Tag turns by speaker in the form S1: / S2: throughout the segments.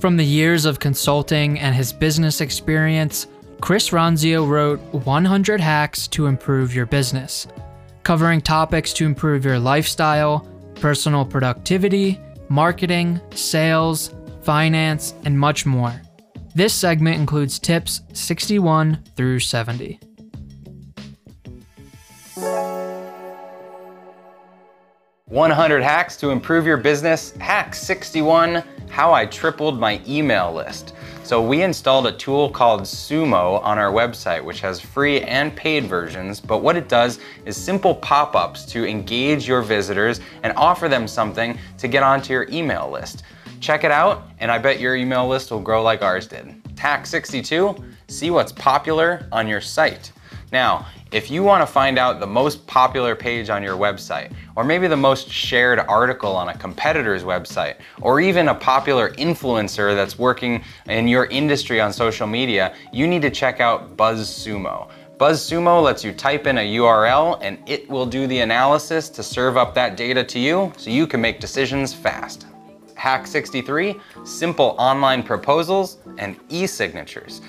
S1: From the years of consulting and his business experience, Chris Ronzio wrote 100 Hacks to Improve Your Business, covering topics to improve your lifestyle, personal productivity, marketing, sales, finance, and much more. This segment includes tips 61 through 70.
S2: One hundred hacks to improve your business. Hack 61 how I tripled my email list. So we installed a tool called Sumo on our website, which has free and paid versions. But what it does is simple pop-ups to engage your visitors and offer them something to get onto your email list. Check it out, and I bet your email list will grow like ours did. Hack 62, see what's popular on your site. Now, if you want to find out the most popular page on your website, or maybe the most shared article on a competitor's website, or even a popular influencer that's working in your industry on social media, you need to check out BuzzSumo. BuzzSumo lets you type in a URL and it will do the analysis to serve up that data to you so you can make decisions fast. Hack 63, simple online proposals and e-signatures.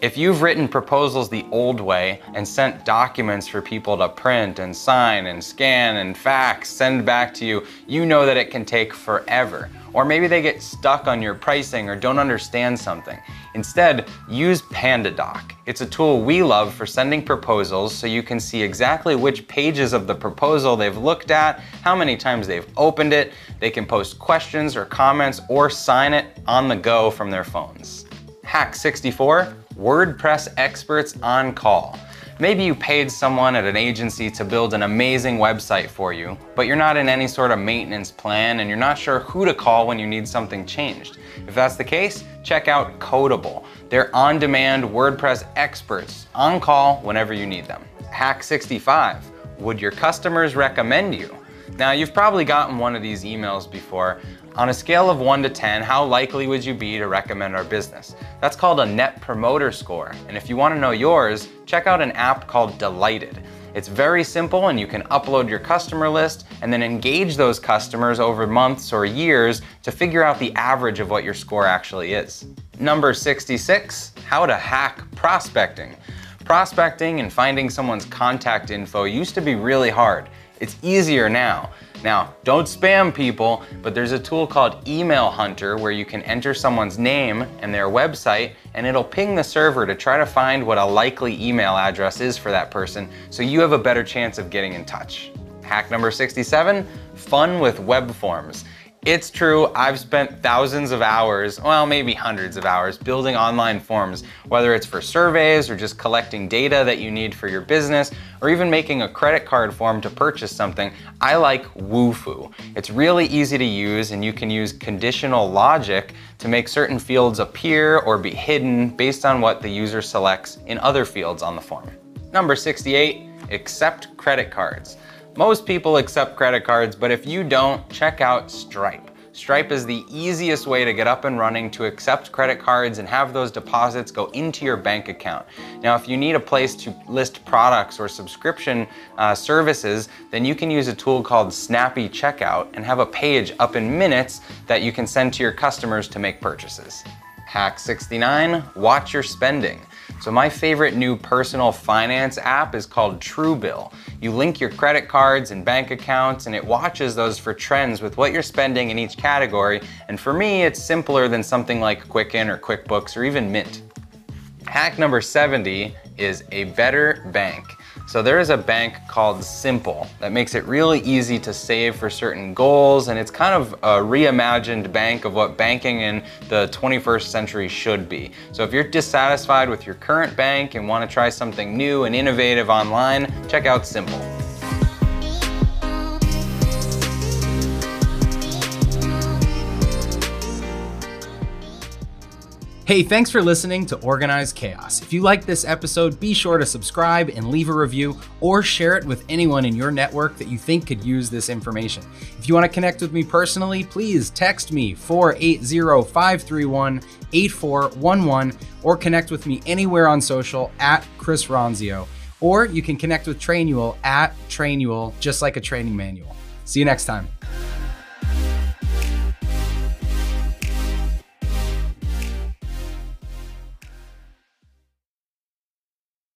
S2: If you've written proposals the old way and sent documents for people to print and sign and scan and fax, send back to you, you know that it can take forever. Or maybe they get stuck on your pricing or don't understand something. Instead, use PandaDoc. It's a tool we love for sending proposals so you can see exactly which pages of the proposal they've looked at, how many times they've opened it. They can post questions or comments or sign it on the go from their phones. Hack 64 WordPress experts on call. Maybe you paid someone at an agency to build an amazing website for you, but you're not in any sort of maintenance plan and you're not sure who to call when you need something changed. If that's the case, check out Codeable. They're on demand WordPress experts on call whenever you need them. Hack 65 Would your customers recommend you? Now, you've probably gotten one of these emails before. On a scale of 1 to 10, how likely would you be to recommend our business? That's called a Net Promoter Score. And if you want to know yours, check out an app called Delighted. It's very simple and you can upload your customer list and then engage those customers over months or years to figure out the average of what your score actually is. Number 66, how to hack prospecting. Prospecting and finding someone's contact info used to be really hard. It's easier now. Now, don't spam people, but there's a tool called Email Hunter where you can enter someone's name and their website, and it'll ping the server to try to find what a likely email address is for that person so you have a better chance of getting in touch. Hack number 67 fun with web forms. It's true, I've spent thousands of hours, well, maybe hundreds of hours, building online forms, whether it's for surveys or just collecting data that you need for your business, or even making a credit card form to purchase something. I like Wufoo. It's really easy to use, and you can use conditional logic to make certain fields appear or be hidden based on what the user selects in other fields on the form. Number 68, accept credit cards. Most people accept credit cards, but if you don't, check out Stripe. Stripe is the easiest way to get up and running to accept credit cards and have those deposits go into your bank account. Now, if you need a place to list products or subscription uh, services, then you can use a tool called Snappy Checkout and have a page up in minutes that you can send to your customers to make purchases. Hack 69, watch your spending. So my favorite new personal finance app is called Truebill. You link your credit cards and bank accounts and it watches those for trends with what you're spending in each category. And for me, it's simpler than something like Quicken or QuickBooks or even Mint. Hack number 70 is a better bank. So there is a bank called Simple that makes it really easy to save for certain goals and it's kind of a reimagined bank of what banking in the 21st century should be. So if you're dissatisfied with your current bank and want to try something new and innovative online, check out Simple. Hey, thanks for listening to Organized Chaos. If you like this episode, be sure to subscribe and leave a review or share it with anyone in your network that you think could use this information. If you want to connect with me personally, please text me 480 531 8411 or connect with me anywhere on social at Chris Ronzio. Or you can connect with Trainual at Trainual, just like a training manual. See you next time.